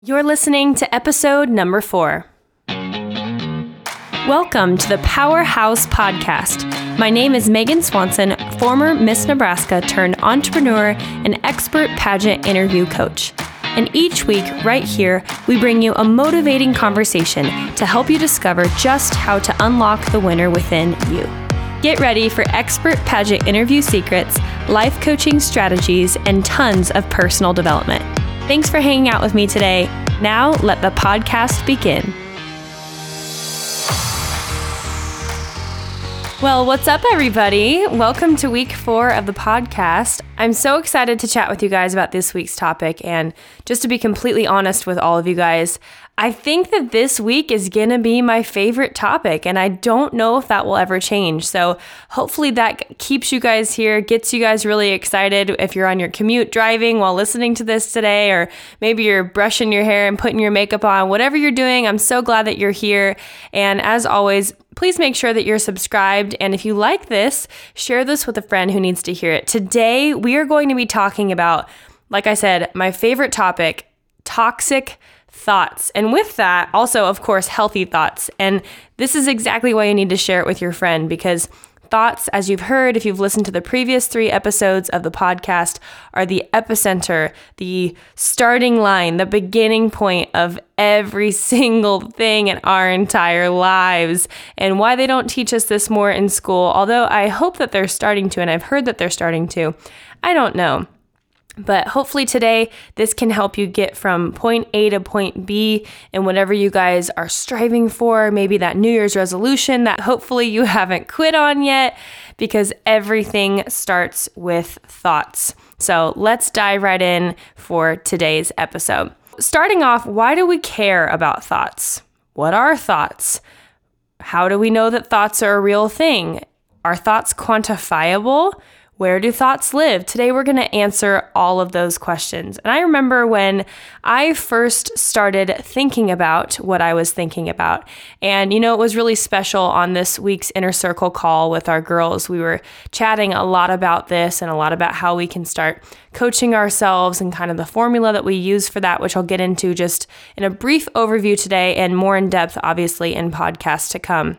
You're listening to episode number four. Welcome to the Powerhouse Podcast. My name is Megan Swanson, former Miss Nebraska turned entrepreneur and expert pageant interview coach. And each week, right here, we bring you a motivating conversation to help you discover just how to unlock the winner within you. Get ready for expert pageant interview secrets, life coaching strategies, and tons of personal development. Thanks for hanging out with me today. Now, let the podcast begin. Well, what's up, everybody? Welcome to week four of the podcast. I'm so excited to chat with you guys about this week's topic. And just to be completely honest with all of you guys, I think that this week is going to be my favorite topic, and I don't know if that will ever change. So, hopefully, that keeps you guys here, gets you guys really excited if you're on your commute driving while listening to this today, or maybe you're brushing your hair and putting your makeup on, whatever you're doing. I'm so glad that you're here. And as always, please make sure that you're subscribed. And if you like this, share this with a friend who needs to hear it. Today, we are going to be talking about, like I said, my favorite topic toxic thoughts. And with that, also, of course, healthy thoughts. And this is exactly why you need to share it with your friend because Thoughts, as you've heard, if you've listened to the previous three episodes of the podcast, are the epicenter, the starting line, the beginning point of every single thing in our entire lives. And why they don't teach us this more in school, although I hope that they're starting to, and I've heard that they're starting to, I don't know. But hopefully today, this can help you get from point A to point B and whatever you guys are striving for. Maybe that New Year's resolution that hopefully you haven't quit on yet, because everything starts with thoughts. So let's dive right in for today's episode. Starting off, why do we care about thoughts? What are thoughts? How do we know that thoughts are a real thing? Are thoughts quantifiable? Where do thoughts live? Today, we're going to answer all of those questions. And I remember when I first started thinking about what I was thinking about. And, you know, it was really special on this week's Inner Circle call with our girls. We were chatting a lot about this and a lot about how we can start coaching ourselves and kind of the formula that we use for that, which I'll get into just in a brief overview today and more in depth, obviously, in podcasts to come.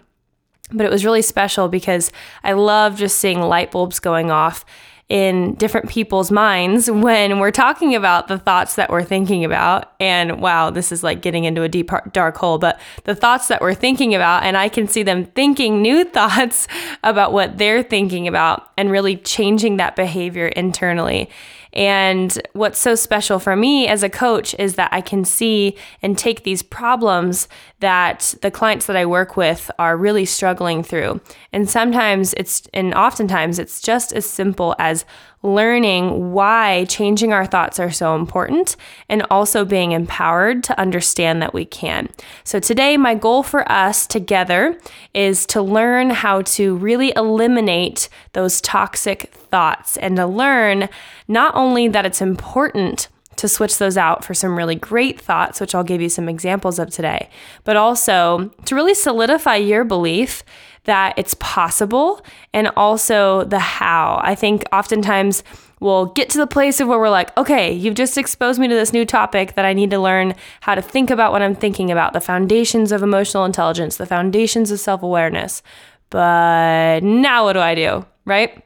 But it was really special because I love just seeing light bulbs going off in different people's minds when we're talking about the thoughts that we're thinking about. And wow, this is like getting into a deep, dark hole, but the thoughts that we're thinking about, and I can see them thinking new thoughts about what they're thinking about and really changing that behavior internally. And what's so special for me as a coach is that I can see and take these problems that the clients that I work with are really struggling through. And sometimes it's, and oftentimes it's just as simple as learning why changing our thoughts are so important and also being empowered to understand that we can. So, today, my goal for us together is to learn how to really eliminate those toxic thoughts and to learn not only that it's important to switch those out for some really great thoughts, which I'll give you some examples of today, but also to really solidify your belief that it's possible and also the how. I think oftentimes we'll get to the place of where we're like, okay, you've just exposed me to this new topic that I need to learn how to think about what I'm thinking about, the foundations of emotional intelligence, the foundations of self awareness. But now what do I do? Right?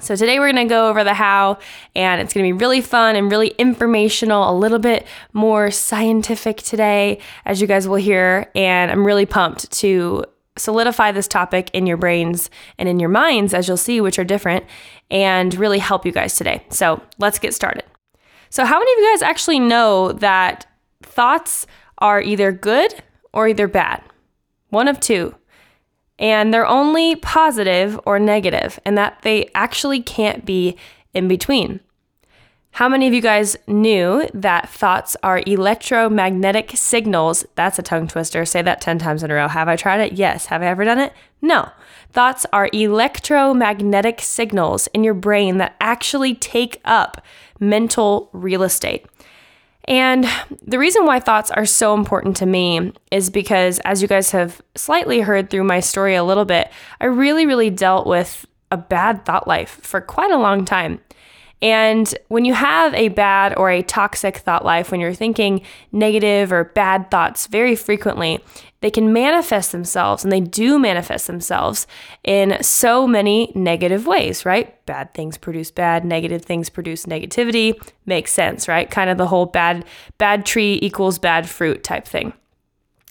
So, today we're going to go over the how, and it's going to be really fun and really informational, a little bit more scientific today, as you guys will hear. And I'm really pumped to solidify this topic in your brains and in your minds, as you'll see, which are different, and really help you guys today. So let's get started. So, how many of you guys actually know that thoughts are either good or either bad? One of two. And they're only positive or negative, and that they actually can't be in between. How many of you guys knew that thoughts are electromagnetic signals? That's a tongue twister. Say that 10 times in a row. Have I tried it? Yes. Have I ever done it? No. Thoughts are electromagnetic signals in your brain that actually take up mental real estate. And the reason why thoughts are so important to me is because, as you guys have slightly heard through my story a little bit, I really, really dealt with a bad thought life for quite a long time. And when you have a bad or a toxic thought life, when you're thinking negative or bad thoughts very frequently, they can manifest themselves and they do manifest themselves in so many negative ways, right? Bad things produce bad, negative things produce negativity. Makes sense, right? Kind of the whole bad bad tree equals bad fruit type thing.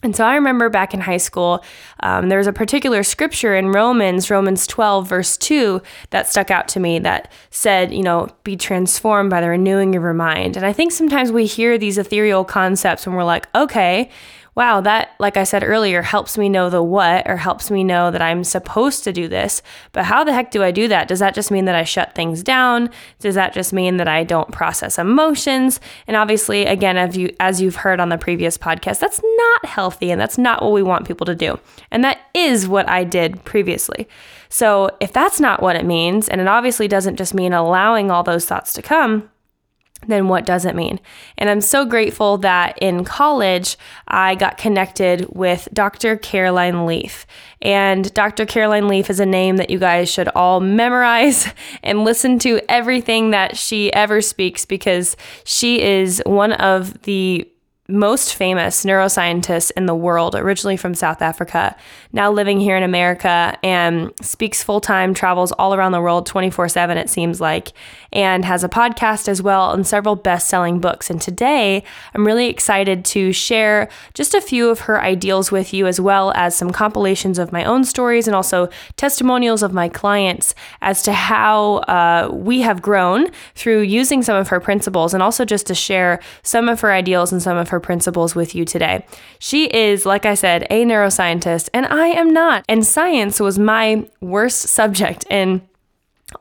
And so I remember back in high school, um, there was a particular scripture in Romans, Romans 12, verse 2, that stuck out to me that said, you know, be transformed by the renewing of your mind. And I think sometimes we hear these ethereal concepts and we're like, okay, wow, that, like I said earlier, helps me know the what or helps me know that I'm supposed to do this. But how the heck do I do that? Does that just mean that I shut things down? Does that just mean that I don't process emotions? And obviously, again, as you as you've heard on the previous podcast, that's not healthy and that's not what we want people to do. And that is what I did previously. So, if that's not what it means, and it obviously doesn't just mean allowing all those thoughts to come, then what does it mean? And I'm so grateful that in college I got connected with Dr. Caroline Leaf. And Dr. Caroline Leaf is a name that you guys should all memorize and listen to everything that she ever speaks because she is one of the most famous neuroscientist in the world, originally from South Africa, now living here in America, and speaks full time, travels all around the world 24 7, it seems like, and has a podcast as well and several best selling books. And today, I'm really excited to share just a few of her ideals with you, as well as some compilations of my own stories and also testimonials of my clients as to how uh, we have grown through using some of her principles, and also just to share some of her ideals and some of her her principles with you today. She is, like I said, a neuroscientist, and I am not. And science was my worst subject in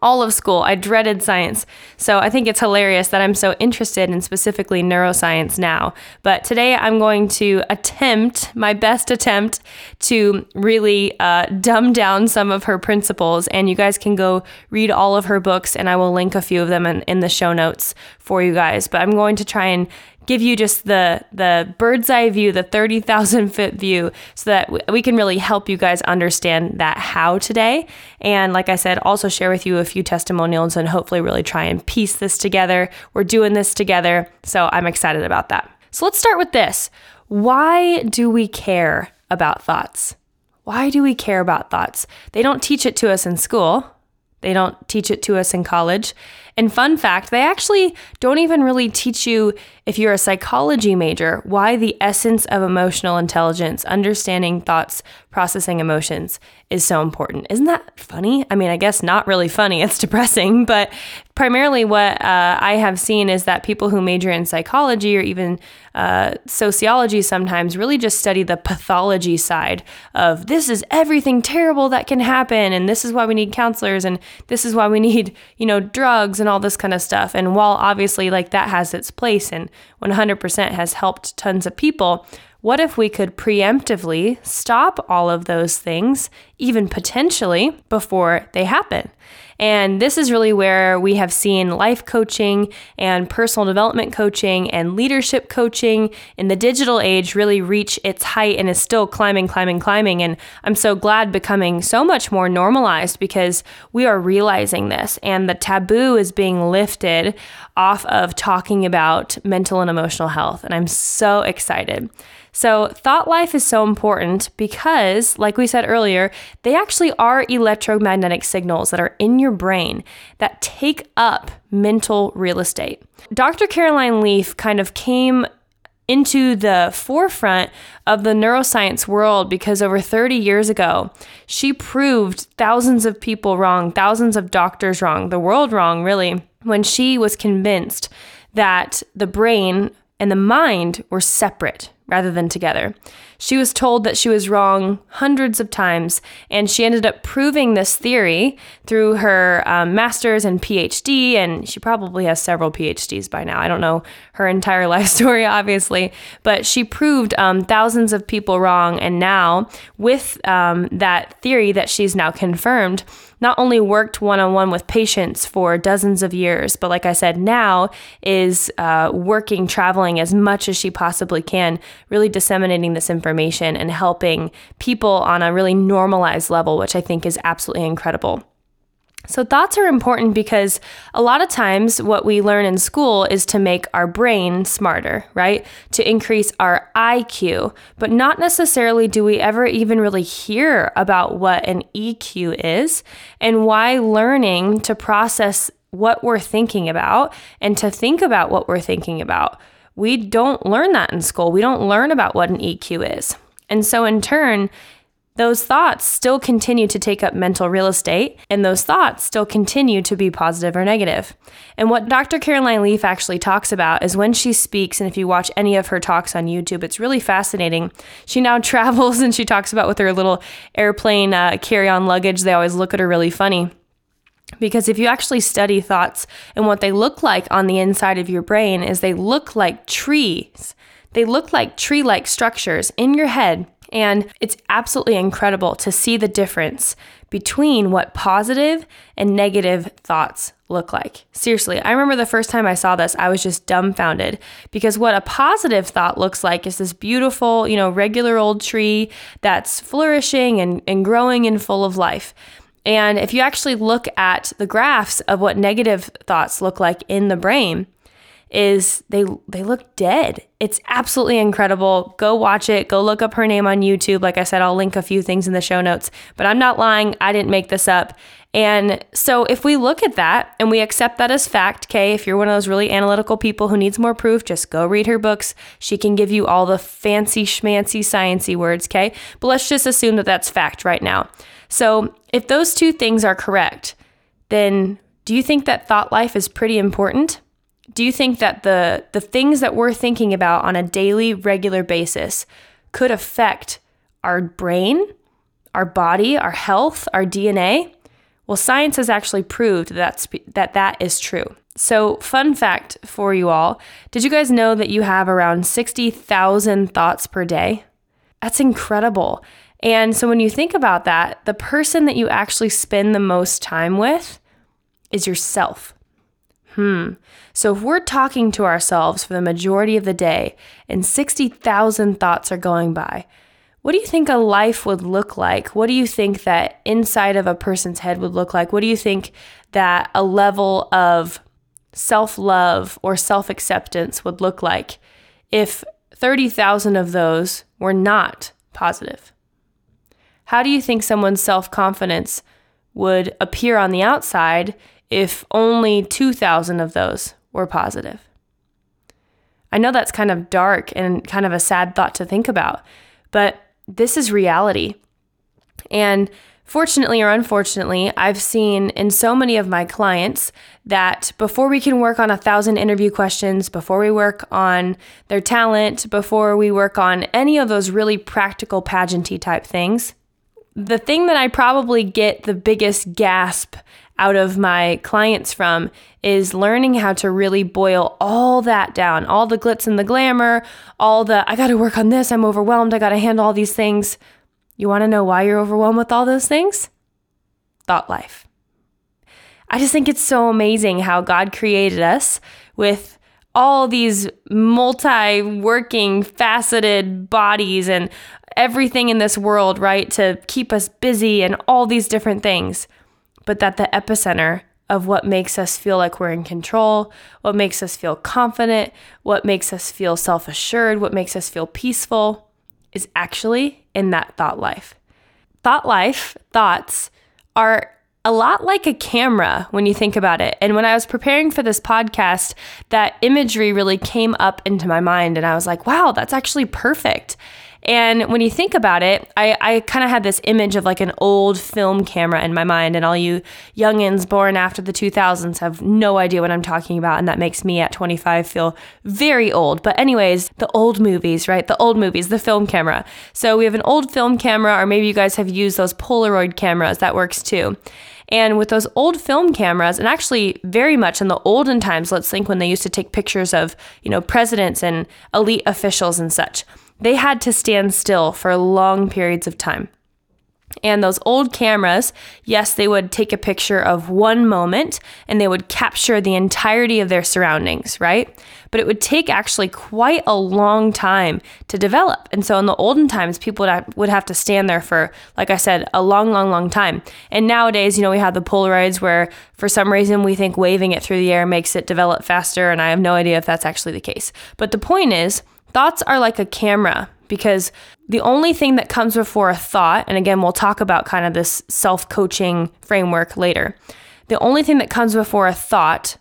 all of school. I dreaded science. So I think it's hilarious that I'm so interested in specifically neuroscience now. But today I'm going to attempt, my best attempt, to really uh, dumb down some of her principles. And you guys can go read all of her books, and I will link a few of them in, in the show notes for you guys. But I'm going to try and give you just the the bird's eye view, the 30,000 foot view so that we can really help you guys understand that how today. And like I said, also share with you a few testimonials and hopefully really try and piece this together. We're doing this together, so I'm excited about that. So let's start with this. Why do we care about thoughts? Why do we care about thoughts? They don't teach it to us in school. They don't teach it to us in college. And fun fact, they actually don't even really teach you, if you're a psychology major, why the essence of emotional intelligence, understanding thoughts, processing emotions, is so important. Isn't that funny? I mean, I guess not really funny, it's depressing, but primarily what uh, I have seen is that people who major in psychology or even uh, sociology sometimes really just study the pathology side of this is everything terrible that can happen, and this is why we need counselors, and this is why we need, you know, drugs and all this kind of stuff. And while obviously, like, that has its place and 100% has helped tons of people, what if we could preemptively stop all of those things, even potentially, before they happen? And this is really where we have seen life coaching and personal development coaching and leadership coaching in the digital age really reach its height and is still climbing, climbing, climbing. And I'm so glad becoming so much more normalized because we are realizing this and the taboo is being lifted off of talking about mental and emotional health. And I'm so excited. So, thought life is so important because, like we said earlier, they actually are electromagnetic signals that are in your brain that take up mental real estate. Dr. Caroline Leaf kind of came into the forefront of the neuroscience world because over 30 years ago, she proved thousands of people wrong, thousands of doctors wrong, the world wrong, really, when she was convinced that the brain and the mind were separate rather than together. She was told that she was wrong hundreds of times, and she ended up proving this theory through her um, master's and PhD. And she probably has several PhDs by now. I don't know her entire life story, obviously, but she proved um, thousands of people wrong. And now, with um, that theory that she's now confirmed, not only worked one on one with patients for dozens of years, but like I said, now is uh, working, traveling as much as she possibly can, really disseminating this information and helping people on a really normalized level, which I think is absolutely incredible. So, thoughts are important because a lot of times what we learn in school is to make our brain smarter, right? To increase our IQ, but not necessarily do we ever even really hear about what an EQ is and why learning to process what we're thinking about and to think about what we're thinking about. We don't learn that in school. We don't learn about what an EQ is. And so, in turn, those thoughts still continue to take up mental real estate, and those thoughts still continue to be positive or negative. And what Dr. Caroline Leaf actually talks about is when she speaks, and if you watch any of her talks on YouTube, it's really fascinating. She now travels and she talks about with her little airplane uh, carry on luggage. They always look at her really funny. Because if you actually study thoughts and what they look like on the inside of your brain is they look like trees. They look like tree-like structures in your head and it's absolutely incredible to see the difference between what positive and negative thoughts look like. Seriously, I remember the first time I saw this, I was just dumbfounded because what a positive thought looks like is this beautiful, you know, regular old tree that's flourishing and, and growing and full of life. And if you actually look at the graphs of what negative thoughts look like in the brain, is they they look dead. It's absolutely incredible. Go watch it. Go look up her name on YouTube. Like I said, I'll link a few things in the show notes, but I'm not lying. I didn't make this up. And so if we look at that and we accept that as fact, okay, if you're one of those really analytical people who needs more proof, just go read her books. She can give you all the fancy schmancy sciency words, okay? But let's just assume that that's fact right now. So if those two things are correct, then do you think that thought life is pretty important? Do you think that the the things that we're thinking about on a daily regular basis could affect our brain, our body, our health, our DNA? Well, science has actually proved that that that is true. So, fun fact for you all did you guys know that you have around 60,000 thoughts per day? That's incredible. And so, when you think about that, the person that you actually spend the most time with is yourself. Hmm. So if we're talking to ourselves for the majority of the day and 60,000 thoughts are going by, what do you think a life would look like? What do you think that inside of a person's head would look like? What do you think that a level of self love or self acceptance would look like if 30,000 of those were not positive? How do you think someone's self confidence would appear on the outside if only 2,000 of those were positive. I know that's kind of dark and kind of a sad thought to think about, but this is reality. And fortunately or unfortunately, I've seen in so many of my clients that before we can work on a thousand interview questions, before we work on their talent, before we work on any of those really practical pageanty type things, the thing that I probably get the biggest gasp out of my clients from is learning how to really boil all that down, all the glitz and the glamour, all the I got to work on this, I'm overwhelmed, I got to handle all these things. You want to know why you're overwhelmed with all those things? Thought life. I just think it's so amazing how God created us with all these multi working, faceted bodies and everything in this world, right? To keep us busy and all these different things but that the epicenter of what makes us feel like we're in control, what makes us feel confident, what makes us feel self assured, what makes us feel peaceful is actually in that thought life. Thought life, thoughts are a lot like a camera when you think about it. And when I was preparing for this podcast, that imagery really came up into my mind, and I was like, wow, that's actually perfect. And when you think about it, I, I kind of had this image of like an old film camera in my mind, and all you youngins born after the 2000s have no idea what I'm talking about, and that makes me at 25 feel very old. But, anyways, the old movies, right? The old movies, the film camera. So, we have an old film camera, or maybe you guys have used those Polaroid cameras, that works too. And with those old film cameras, and actually very much in the olden times, let's think when they used to take pictures of, you know, presidents and elite officials and such they had to stand still for long periods of time. And those old cameras, yes, they would take a picture of one moment and they would capture the entirety of their surroundings, right? But it would take actually quite a long time to develop. And so in the olden times, people would have, to stand there for, like I said, a long, long, long time. And nowadays, you know, we have the Polaroids where for some reason we think waving it through the air makes it develop faster. And I have no idea if that's actually the case. But the point is, thoughts are like a camera because the only thing that comes before a thought, and again, we'll talk about kind of this self coaching framework later. The only thing that comes before a thought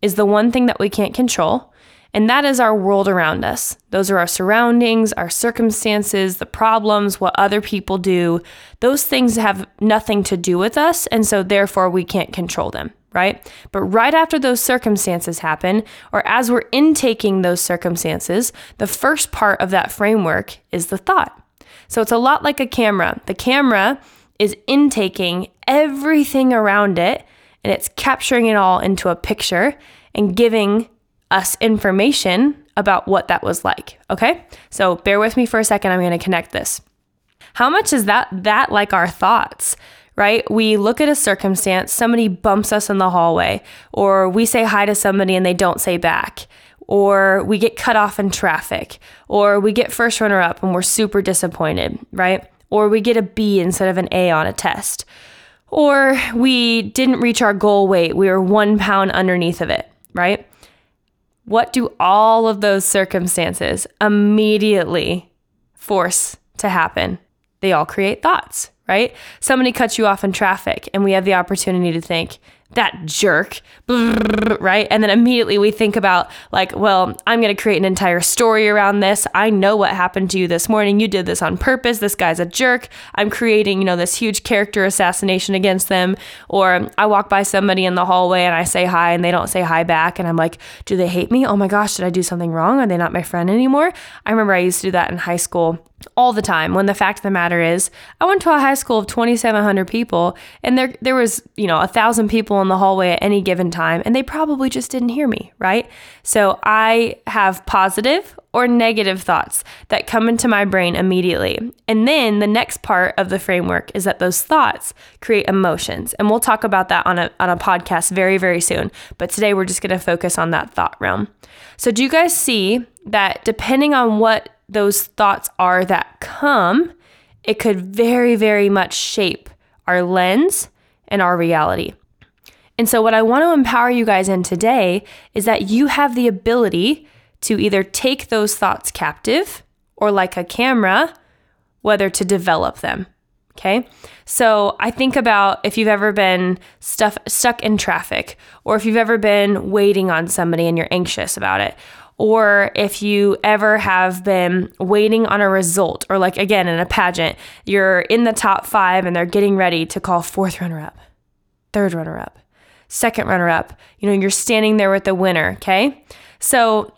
is the one thing that we can't control, and that is our world around us. Those are our surroundings, our circumstances, the problems, what other people do. Those things have nothing to do with us, and so therefore we can't control them right? But right after those circumstances happen, or as we're intaking those circumstances, the first part of that framework is the thought. So it's a lot like a camera. The camera is intaking everything around it and it's capturing it all into a picture and giving us information about what that was like. Okay? So bear with me for a second. I'm going to connect this. How much is that that like our thoughts? Right? We look at a circumstance, somebody bumps us in the hallway, or we say hi to somebody and they don't say back, or we get cut off in traffic, or we get first runner up and we're super disappointed, right? Or we get a B instead of an A on a test, or we didn't reach our goal weight, we were one pound underneath of it, right? What do all of those circumstances immediately force to happen? They all create thoughts, right? Somebody cuts you off in traffic, and we have the opportunity to think, that jerk, right? And then immediately we think about, like, well, I'm going to create an entire story around this. I know what happened to you this morning. You did this on purpose. This guy's a jerk. I'm creating, you know, this huge character assassination against them. Or I walk by somebody in the hallway and I say hi and they don't say hi back. And I'm like, do they hate me? Oh my gosh, did I do something wrong? Are they not my friend anymore? I remember I used to do that in high school all the time when the fact of the matter is i went to a high school of 2700 people and there there was you know a thousand people in the hallway at any given time and they probably just didn't hear me right? So i have positive or negative thoughts that come into my brain immediately. And then the next part of the framework is that those thoughts create emotions. And we'll talk about that on a, on a podcast very very soon. But today we're just to focus on that thought realm. So do you guys see that depending on what those thoughts are that come, it could very, very much shape our lens and our reality. And so, what I want to empower you guys in today is that you have the ability to either take those thoughts captive or, like a camera, whether to develop them. Okay. So I think about if you've ever been stuff, stuck in traffic, or if you've ever been waiting on somebody and you're anxious about it, or if you ever have been waiting on a result, or like again in a pageant, you're in the top five and they're getting ready to call fourth runner up, third runner up, second runner up. You know, you're standing there with the winner, okay? So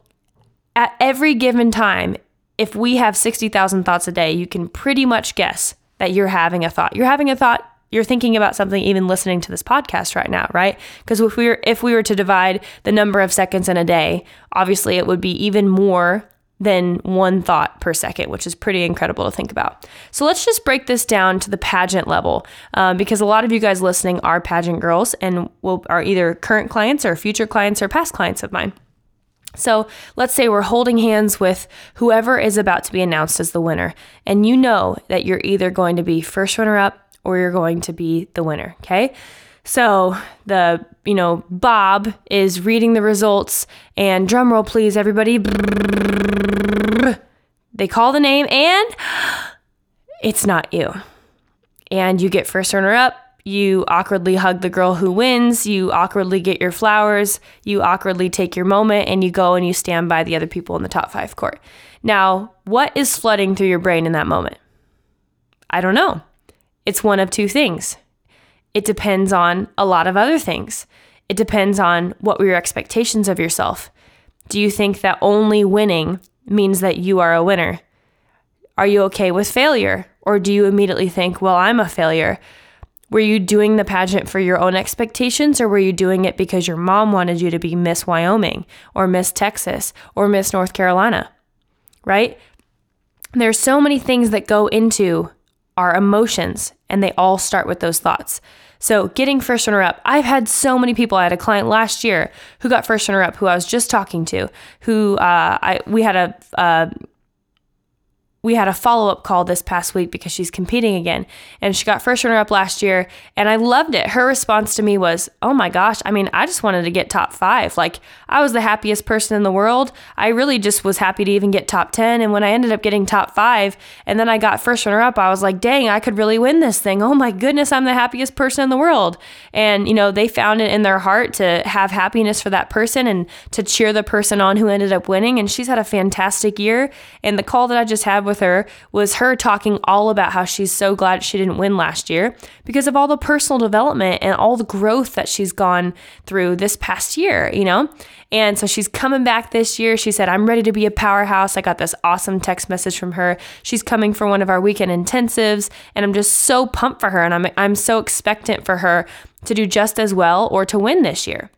at every given time, if we have 60,000 thoughts a day, you can pretty much guess that you're having a thought. You're having a thought you're thinking about something even listening to this podcast right now, right? Because if we were if we were to divide the number of seconds in a day, obviously it would be even more than one thought per second, which is pretty incredible to think about. So let's just break this down to the pageant level, um, because a lot of you guys listening are pageant girls and will are either current clients or future clients or past clients of mine. So let's say we're holding hands with whoever is about to be announced as the winner, and you know that you're either going to be first runner up, or you're going to be the winner, okay? So the, you know, Bob is reading the results and drum roll please everybody. They call the name and it's not you. And you get first runner up. You awkwardly hug the girl who wins. You awkwardly get your flowers. You awkwardly take your moment and you go and you stand by the other people in the top five court. Now, what is flooding through your brain in that moment? I don't know. It's one of two things. It depends on a lot of other things. It depends on what were your expectations of yourself. Do you think that only winning means that you are a winner? Are you okay with failure? Or do you immediately think, well, I'm a failure? Were you doing the pageant for your own expectations, or were you doing it because your mom wanted you to be Miss Wyoming, or Miss Texas, or Miss North Carolina? Right? There's so many things that go into our emotions And they all start with those thoughts. So, getting first runner up, I've had so many people. I had a client last year who got first runner up, who I was just talking to, who uh, I we had a uh, we had a follow up call this past week because she's competing again. And she got first runner up last year. And I loved it. Her response to me was, Oh my gosh, I mean, I just wanted to get top five. Like, I was the happiest person in the world. I really just was happy to even get top 10. And when I ended up getting top five and then I got first runner up, I was like, Dang, I could really win this thing. Oh my goodness, I'm the happiest person in the world. And, you know, they found it in their heart to have happiness for that person and to cheer the person on who ended up winning. And she's had a fantastic year. And the call that I just had with with her was her talking all about how she's so glad she didn't win last year because of all the personal development and all the growth that she's gone through this past year, you know? And so she's coming back this year. She said, I'm ready to be a powerhouse. I got this awesome text message from her. She's coming for one of our weekend intensives, and I'm just so pumped for her. And I'm, I'm so expectant for her to do just as well or to win this year.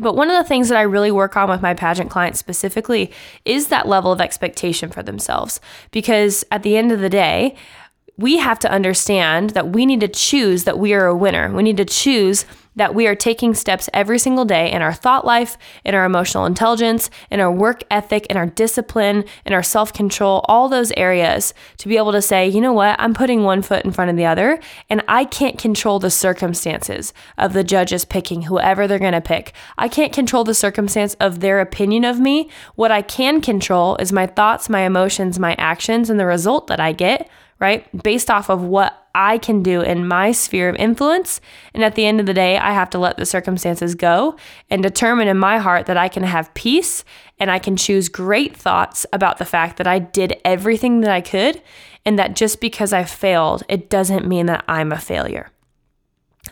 But one of the things that I really work on with my pageant clients specifically is that level of expectation for themselves. Because at the end of the day, we have to understand that we need to choose that we are a winner. We need to choose that we are taking steps every single day in our thought life, in our emotional intelligence, in our work ethic, in our discipline, in our self control, all those areas to be able to say, you know what, I'm putting one foot in front of the other, and I can't control the circumstances of the judges picking whoever they're going to pick. I can't control the circumstance of their opinion of me. What I can control is my thoughts, my emotions, my actions, and the result that I get right? Based off of what I can do in my sphere of influence. And at the end of the day, I have to let the circumstances go and determine in my heart that I can have peace and I can choose great thoughts about the fact that I did everything that I could and that just because I failed, it doesn't mean that I'm a failure.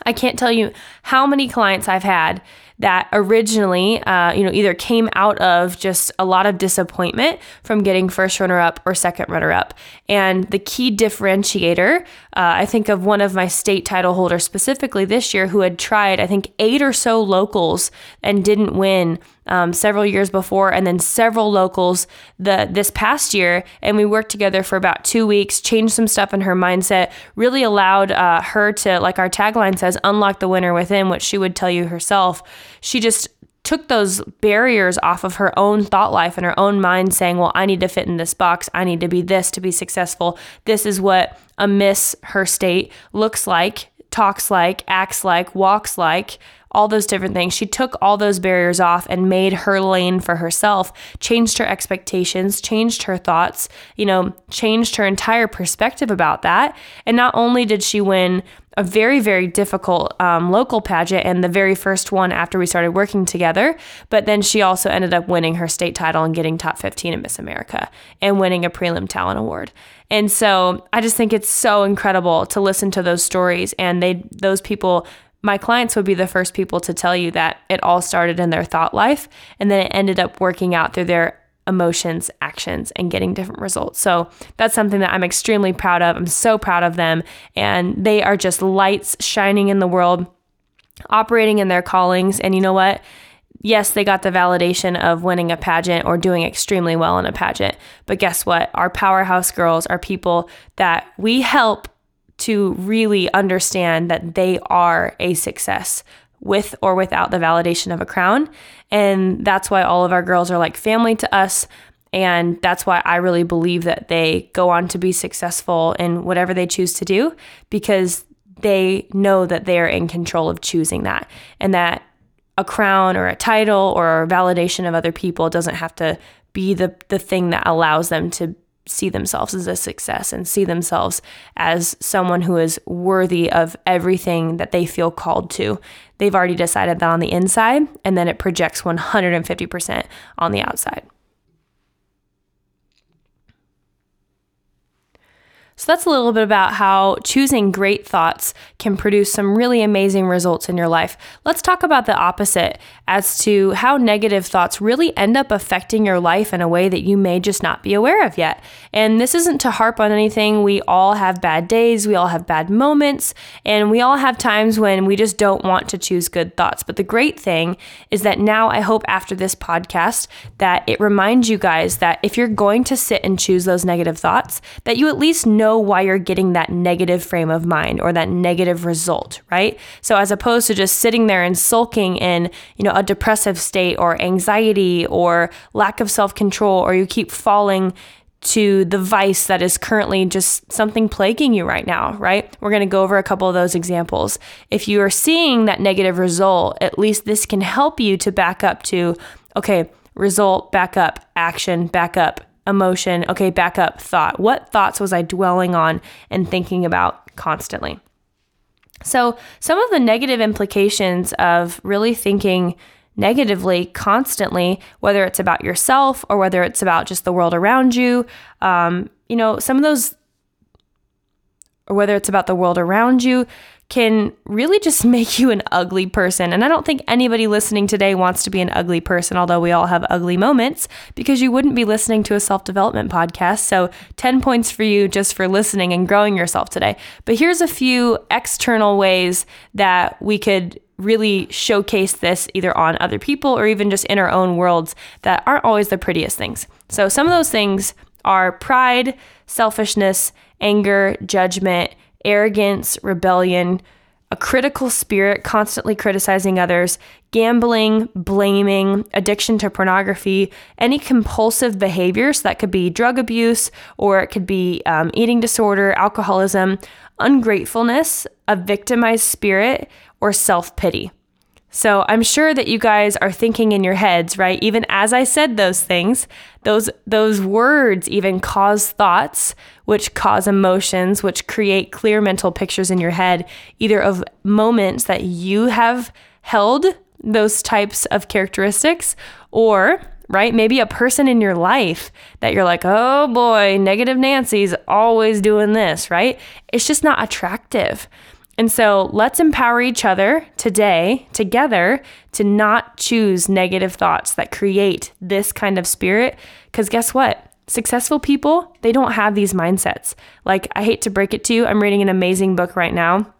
I can't tell you how many clients I've had that originally, uh, you know, either came out of just a lot of disappointment from getting first runner up or second runner up. And the key differentiator, uh, I think of one of my state title holders specifically this year who had tried, I think, eight or so locals and didn't win um, several years before, and then several locals the this past year. And we worked together for about two weeks, changed some stuff in her mindset, really allowed uh, her to, like our tagline says, unlock the winner within, which she would tell you herself. She just took those barriers off of her own thought life and her own mind saying, Well, I need to fit in this box. I need to be this to be successful. This is what a Miss Her State looks like, talks like, acts like, walks like all those different things. She took all those barriers off and made her lane for herself, changed her expectations, changed her thoughts, you know, changed her entire perspective about that. And not only did she win a very, very difficult um, local pageant and the very first one after we started working together. But then she also ended up winning her state title and getting top 15 in Miss America and winning a prelim talent award. And so I just think it's so incredible to listen to those stories and they those people my clients would be the first people to tell you that it all started in their thought life and then it ended up working out through their emotions, actions, and getting different results. So that's something that I'm extremely proud of. I'm so proud of them. And they are just lights shining in the world, operating in their callings. And you know what? Yes, they got the validation of winning a pageant or doing extremely well in a pageant. But guess what? Our powerhouse girls are people that we help to really understand that they are a success with or without the validation of a crown. And that's why all of our girls are like family to us. And that's why I really believe that they go on to be successful in whatever they choose to do because they know that they are in control of choosing that and that a crown or a title or validation of other people doesn't have to be the, the thing that allows them to see themselves as a success and see themselves as someone who is worthy of everything that they feel called to. They've already decided that on the inside, and then it projects 150% on the outside. So that's a little bit about how choosing great thoughts can produce some really amazing results in your life. Let's talk about the opposite as to how negative thoughts really end up affecting your life in a way that you may just not be aware of yet. And this isn't to harp on anything. We all have bad days, we all have bad moments, and we all have times when we just don't want to choose good thoughts. But the great thing is that now I hope after this podcast that it reminds you guys that if you're going to sit and choose those negative thoughts, that you at least know why you're getting that negative frame of mind or that negative result, right? So as opposed to just sitting there and sulking in, you know, a depressive state or anxiety or lack of self-control or you keep falling to the vice that is currently just something plaguing you right now, right? We're going to go over a couple of those examples. If you are seeing that negative result, at least this can help you to back up to, okay, result, back up, action, back up, emotion, okay, back up, thought. What thoughts was I dwelling on and thinking about constantly? So, some of the negative implications of really thinking negatively constantly, whether it's about yourself or whether it's about just the world around you. Um, you know, some of those, or whether it's about the world around you, can really just make you an ugly person. And I don't think anybody listening today wants to be an ugly person, although we all have ugly moments, because you wouldn't be listening to a self development podcast. So, 10 points for you just for listening and growing yourself today. But here's a few external ways that we could really showcase this either on other people or even just in our own worlds that aren't always the prettiest things. So, some of those things are pride, selfishness, anger, judgment, arrogance, rebellion, a critical spirit, constantly criticizing others, gambling, blaming, addiction to pornography, any compulsive behaviors that could be drug abuse or it could be um, eating disorder, alcoholism, ungratefulness, a victimized spirit, or self pity. So I'm sure that you guys are thinking in your heads, right? Even as I said those things, those those words even cause thoughts, which cause emotions, which create clear mental pictures in your head, either of moments that you have held those types of characteristics or right? Maybe a person in your life that you're like, oh boy, negative Nancy's always doing this, right? It's just not attractive. And so let's empower each other today, together, to not choose negative thoughts that create this kind of spirit. Because guess what? Successful people, they don't have these mindsets. Like, I hate to break it to you, I'm reading an amazing book right now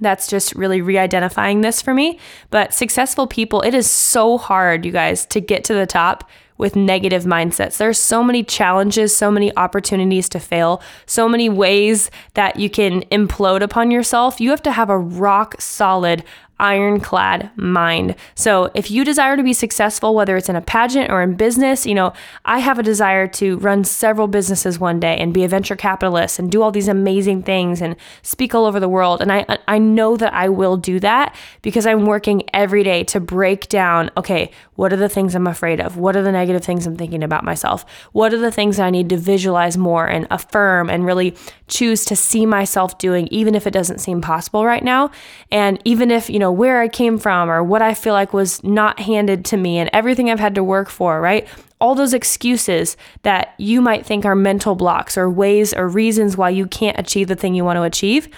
that's just really re identifying this for me. But successful people, it is so hard, you guys, to get to the top with negative mindsets. There's so many challenges, so many opportunities to fail, so many ways that you can implode upon yourself. You have to have a rock solid ironclad mind. So, if you desire to be successful, whether it's in a pageant or in business, you know, I have a desire to run several businesses one day and be a venture capitalist and do all these amazing things and speak all over the world. And I I know that I will do that because I'm working every day to break down, okay, what are the things I'm afraid of? What are the negative things I'm thinking about myself? What are the things I need to visualize more and affirm and really choose to see myself doing even if it doesn't seem possible right now? And even if, you know, know, where I came from or what I feel like was not handed to me and everything I've had to work for, right? All those excuses that you might think are mental blocks or ways or reasons why you can't achieve the thing you want to achieve.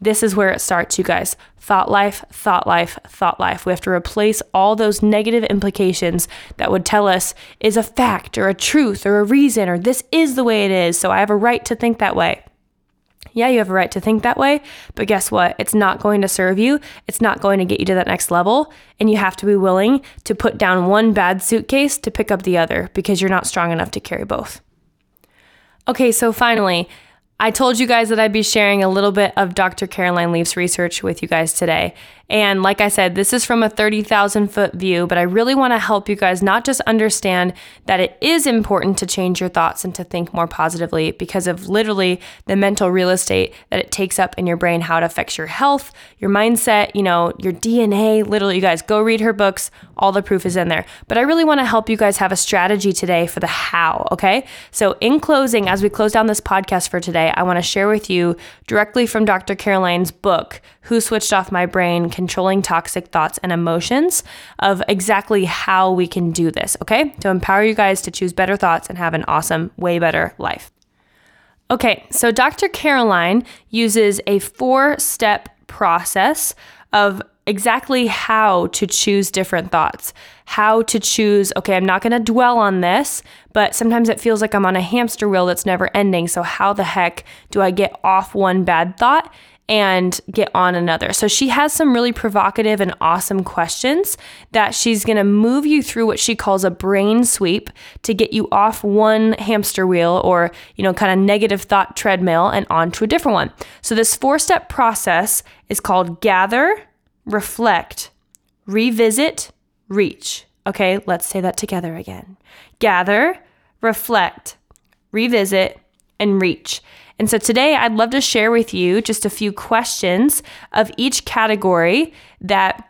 This is where it starts, you guys. Thought life, thought life, thought life. We have to replace all those negative implications that would tell us is a fact or a truth or a reason or this is the way it is. So I have a right to think that way. Yeah, you have a right to think that way, but guess what? It's not going to serve you. It's not going to get you to that next level. And you have to be willing to put down one bad suitcase to pick up the other because you're not strong enough to carry both. Okay, so finally, I told you guys that I'd be sharing a little bit of Dr. Caroline Leaf's research with you guys today. And like I said, this is from a 30,000 foot view, but I really want to help you guys not just understand that it is important to change your thoughts and to think more positively because of literally the mental real estate that it takes up in your brain, how it affects your health, your mindset, you know, your DNA. Literally, you guys go read her books. All the proof is in there. But I really want to help you guys have a strategy today for the how, okay? So, in closing, as we close down this podcast for today, I want to share with you directly from Dr. Caroline's book, Who Switched Off My Brain controlling toxic thoughts and emotions of exactly how we can do this, okay? To empower you guys to choose better thoughts and have an awesome, way better life. Okay, so Dr. Caroline uses a four step process of exactly how to choose different thoughts, how to choose, okay, I'm not going to dwell on this, but sometimes it feels like I'm on a hamster wheel that's never ending. So, how the heck do I get off one bad thought and get on another. So she has some really provocative and awesome questions that she's to move you through what she calls a brain sweep to get you off one hamster wheel or, you know, kind of negative thought treadmill and onto a different one. So this four-step process is called gather, reflect, revisit, reach. Okay, let's say that together again. Gather, reflect, revisit, and reach. And so today I'd love to share with you just a few questions of each category that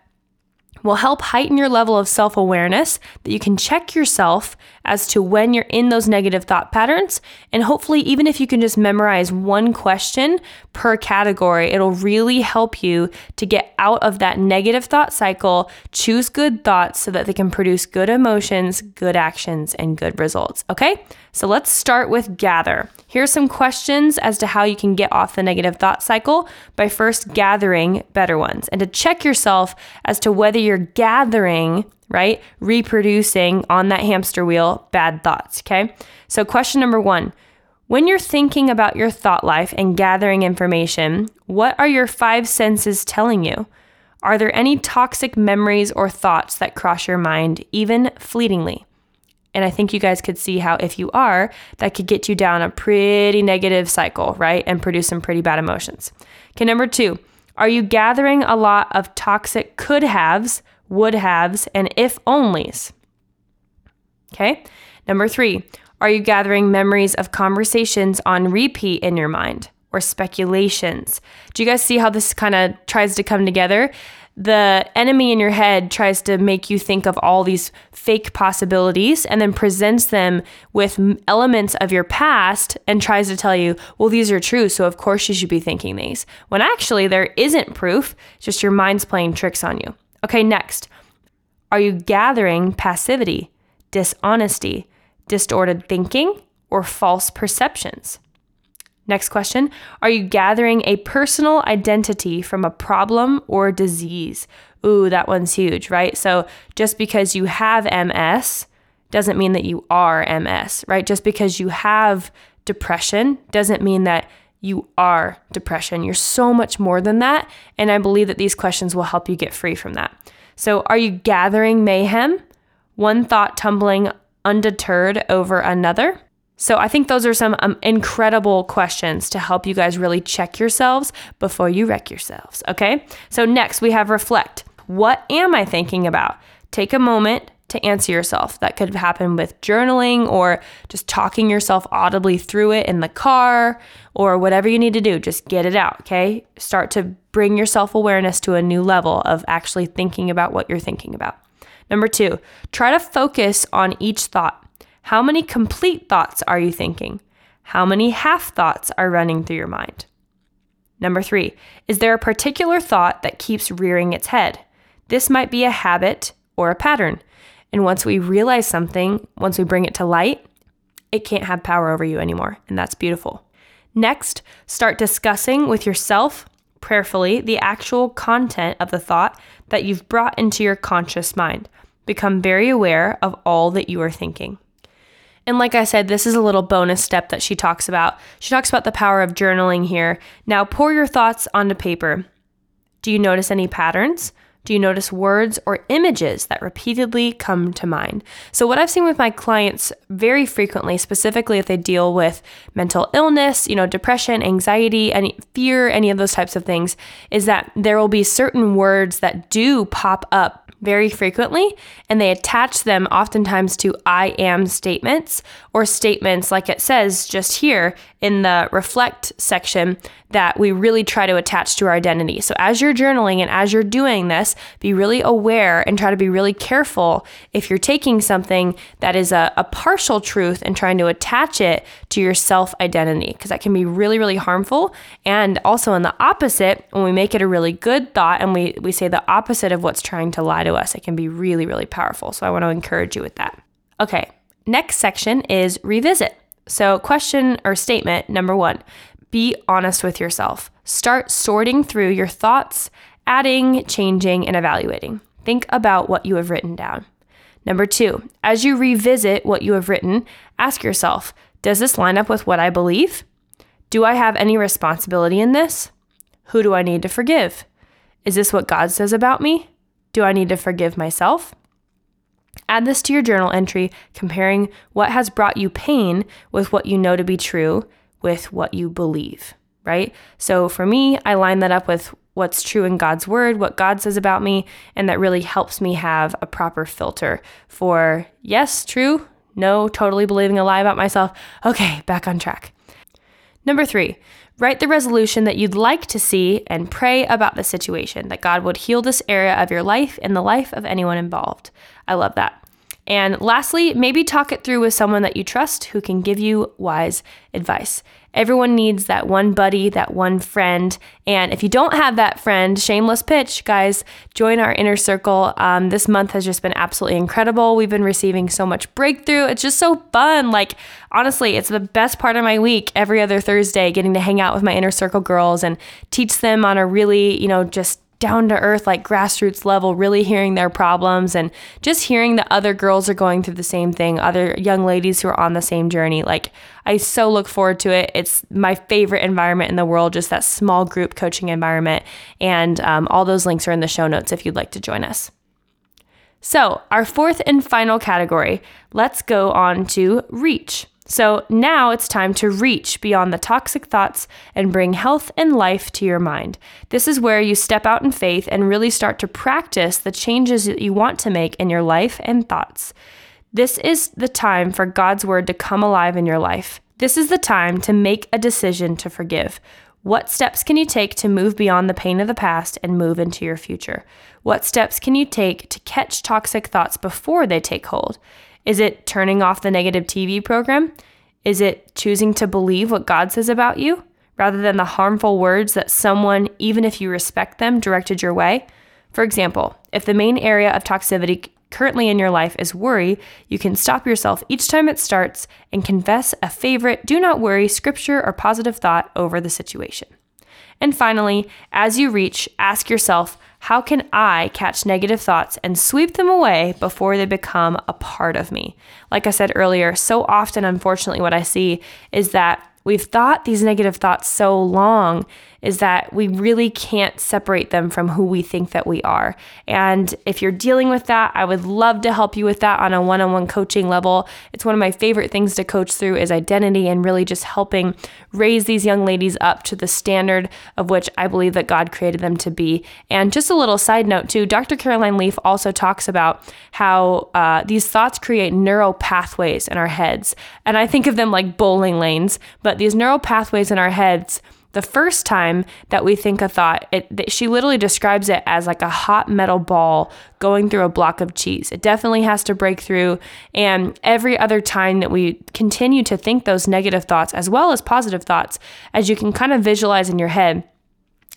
will help heighten your level of self awareness, that you can check yourself as to when you're in those negative thought patterns. And hopefully, even if you can just memorize one question per category, it'll really help you to get out of that negative thought cycle, choose good thoughts so that they can produce good emotions, good actions, and good results. Okay? So let's start with gather. Here are some questions as to how you can get off the negative thought cycle by first gathering better ones and to check yourself as to whether you're gathering, right, reproducing on that hamster wheel bad thoughts. Okay. So, question number one when you're thinking about your thought life and gathering information, what are your five senses telling you? Are there any toxic memories or thoughts that cross your mind, even fleetingly? And I think you guys could see how, if you are, that could get you down a pretty negative cycle, right? And produce some pretty bad emotions. Okay, number two, are you gathering a lot of toxic could haves, would haves, and if onlys? Okay, number three, are you gathering memories of conversations on repeat in your mind or speculations? Do you guys see how this kind of tries to come together? The enemy in your head tries to make you think of all these fake possibilities and then presents them with elements of your past and tries to tell you, well, these are true. So, of course, you should be thinking these. When actually, there isn't proof, just your mind's playing tricks on you. Okay, next. Are you gathering passivity, dishonesty, distorted thinking, or false perceptions? Next question Are you gathering a personal identity from a problem or disease? Ooh, that one's huge, right? So just because you have MS doesn't mean that you are MS, right? Just because you have depression doesn't mean that you are depression. You're so much more than that. And I believe that these questions will help you get free from that. So, are you gathering mayhem? One thought tumbling undeterred over another? So I think those are some um, incredible questions to help you guys really check yourselves before you wreck yourselves. Okay. So next we have reflect. What am I thinking about? Take a moment to answer yourself. That could happen with journaling or just talking yourself audibly through it in the car or whatever you need to do. Just get it out, okay? Start to bring your self awareness to a new level of actually thinking about what you're thinking about. Number two, try to focus on each thought. How many complete thoughts are you thinking? How many half thoughts are running through your mind? Number three, is there a particular thought that keeps rearing its head? This might be a habit or a pattern. And once we realize something, once we bring it to light, it can't have power over you anymore. And that's beautiful. Next, start discussing with yourself prayerfully the actual content of the thought that you've brought into your conscious mind. Become very aware of all that you are thinking. And like I said, this is a little bonus step that she talks about. She talks about the power of journaling here. Now, pour your thoughts onto paper. Do you notice any patterns? Do you notice words or images that repeatedly come to mind? So, what I've seen with my clients very frequently, specifically if they deal with mental illness, you know, depression, anxiety, any fear, any of those types of things, is that there will be certain words that do pop up very frequently, and they attach them oftentimes to I am statements or statements like it says just here in the reflect section that we really try to attach to our identity. So as you're journaling and as you're doing this, be really aware and try to be really careful if you're taking something that is a, a partial truth and trying to attach it to your self identity, because that can be really, really harmful. And also in the opposite, when we make it a really good thought and we, we say the opposite of what's trying to lie to us, it can be really, really powerful. So I want to encourage you with that. Okay, next section is revisit. So, question or statement number one be honest with yourself. Start sorting through your thoughts adding, changing, and evaluating. Think about what you have written down. Number two, as you revisit what you have written, ask yourself Does this line up with what I believe? Do I have any responsibility in this? Who do I need to forgive? Is this what God says about me? Do I need to forgive myself? Add this to your journal entry, comparing what has brought you pain with what you know to be true with what you believe, right? So for me, I line that up with what's true in God's word, what God says about me, and that really helps me have a proper filter for yes, true, no, totally believing a lie about myself. Okay, back on track. Number three, write the resolution that you'd like to see and pray about the situation, that God would heal this area of your life and the life of anyone involved. I love that. And lastly, maybe talk it through with someone that you trust who can give you wise advice. Everyone needs that one buddy, that one friend. And if you don't have that friend, shameless pitch, guys, join our inner circle. Um, this month has just been absolutely incredible. We've been receiving so much breakthrough. It's just so fun. Like, honestly, it's the best part of my week every other Thursday, getting to hang out with my inner circle girls and teach them on a really, you know, just down to earth, like grassroots level, really hearing their problems and just hearing that other girls are going through the same thing, other young ladies who are on the same journey. Like, I so look forward to it. It's my favorite environment in the world, just that small group coaching environment. And um, all those links are in the show notes if you'd like to join us. So, our fourth and final category, let's go on to reach. So now it's time to reach beyond the toxic thoughts and bring health and life to your mind. This is where you step out in faith and really start to practice the changes that you want to make in your life and thoughts. This is the time for God's word to come alive in your life. This is the time to make a decision to forgive. What steps can you take to move beyond the pain of the past and move into your future? What steps can you take to catch toxic thoughts before they take hold? Is it turning off the negative TV program? Is it choosing to believe what God says about you rather than the harmful words that someone, even if you respect them, directed your way? For example, if the main area of toxicity currently in your life is worry, you can stop yourself each time it starts and confess a favorite do not worry scripture or positive thought over the situation. And finally, as you reach, ask yourself, how can I catch negative thoughts and sweep them away before they become a part of me? Like I said earlier, so often, unfortunately, what I see is that we've thought these negative thoughts so long is that we really can't separate them from who we think that we are. And if you're dealing with that, I would love to help you with that on a one-on-one coaching level. It's one of my favorite things to coach through is identity and really just helping raise these young ladies up to the standard of which I believe that God created them to be. And just a little side note too, Dr. Caroline Leaf also talks about how uh, these thoughts create neural pathways in our heads. And I think of them like bowling lanes, but these neural pathways in our heads the first time that we think a thought, it, she literally describes it as like a hot metal ball going through a block of cheese. It definitely has to break through. And every other time that we continue to think those negative thoughts as well as positive thoughts, as you can kind of visualize in your head,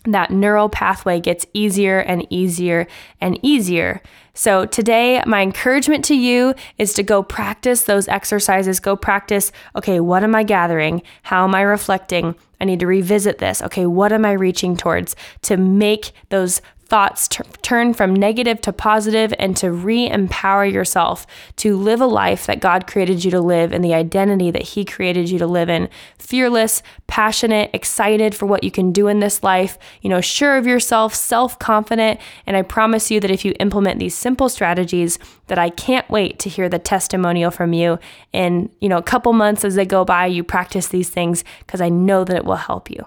that neural pathway gets easier and easier and easier. So, today, my encouragement to you is to go practice those exercises. Go practice, okay, what am I gathering? How am I reflecting? I need to revisit this. Okay, what am I reaching towards to make those thoughts t- turn from negative to positive and to re empower yourself to live a life that God created you to live in the identity that He created you to live in. Fearless, passionate, excited for what you can do in this life, you know, sure of yourself, self confident. And I promise you that if you implement these simple strategies, that I can't wait to hear the testimonial from you in, you know, a couple months as they go by, you practice these things because I know that it will help you.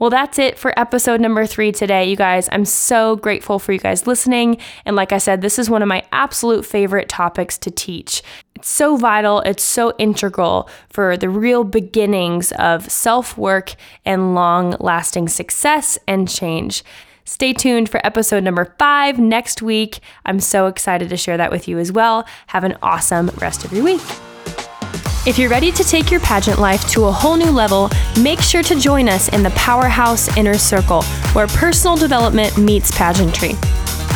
Well, that's it for episode number three today, you guys. I'm so grateful for you guys listening. And like I said, this is one of my absolute favorite topics to teach. It's so vital, it's so integral for the real beginnings of self work and long lasting success and change. Stay tuned for episode number five next week. I'm so excited to share that with you as well. Have an awesome rest of your week. If you're ready to take your pageant life to a whole new level, make sure to join us in the Powerhouse Inner Circle, where personal development meets pageantry.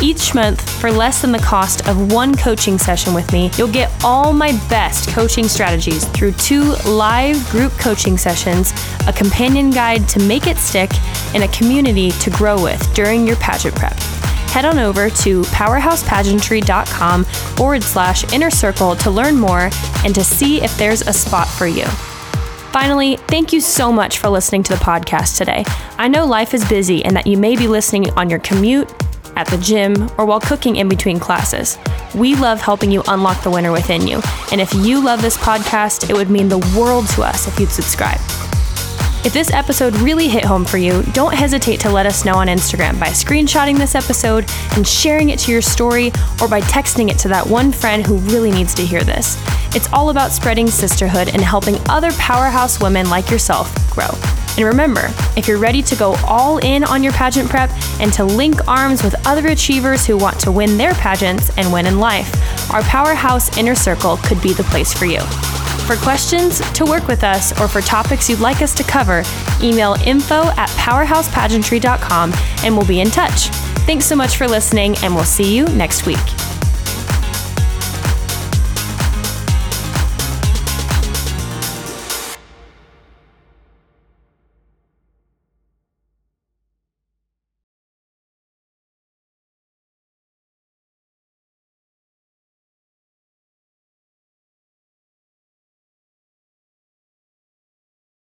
Each month, for less than the cost of one coaching session with me, you'll get all my best coaching strategies through two live group coaching sessions, a companion guide to make it stick, and a community to grow with during your pageant prep. Head on over to powerhousepageantry.com forward slash inner circle to learn more and to see if there's a spot for you. Finally, thank you so much for listening to the podcast today. I know life is busy and that you may be listening on your commute, at the gym, or while cooking in between classes. We love helping you unlock the winner within you. And if you love this podcast, it would mean the world to us if you'd subscribe. If this episode really hit home for you, don't hesitate to let us know on Instagram by screenshotting this episode and sharing it to your story or by texting it to that one friend who really needs to hear this. It's all about spreading sisterhood and helping other powerhouse women like yourself grow. And remember, if you're ready to go all in on your pageant prep and to link arms with other achievers who want to win their pageants and win in life, our Powerhouse Inner Circle could be the place for you. For questions, to work with us, or for topics you'd like us to cover, email info at powerhousepageantry.com and we'll be in touch. Thanks so much for listening, and we'll see you next week.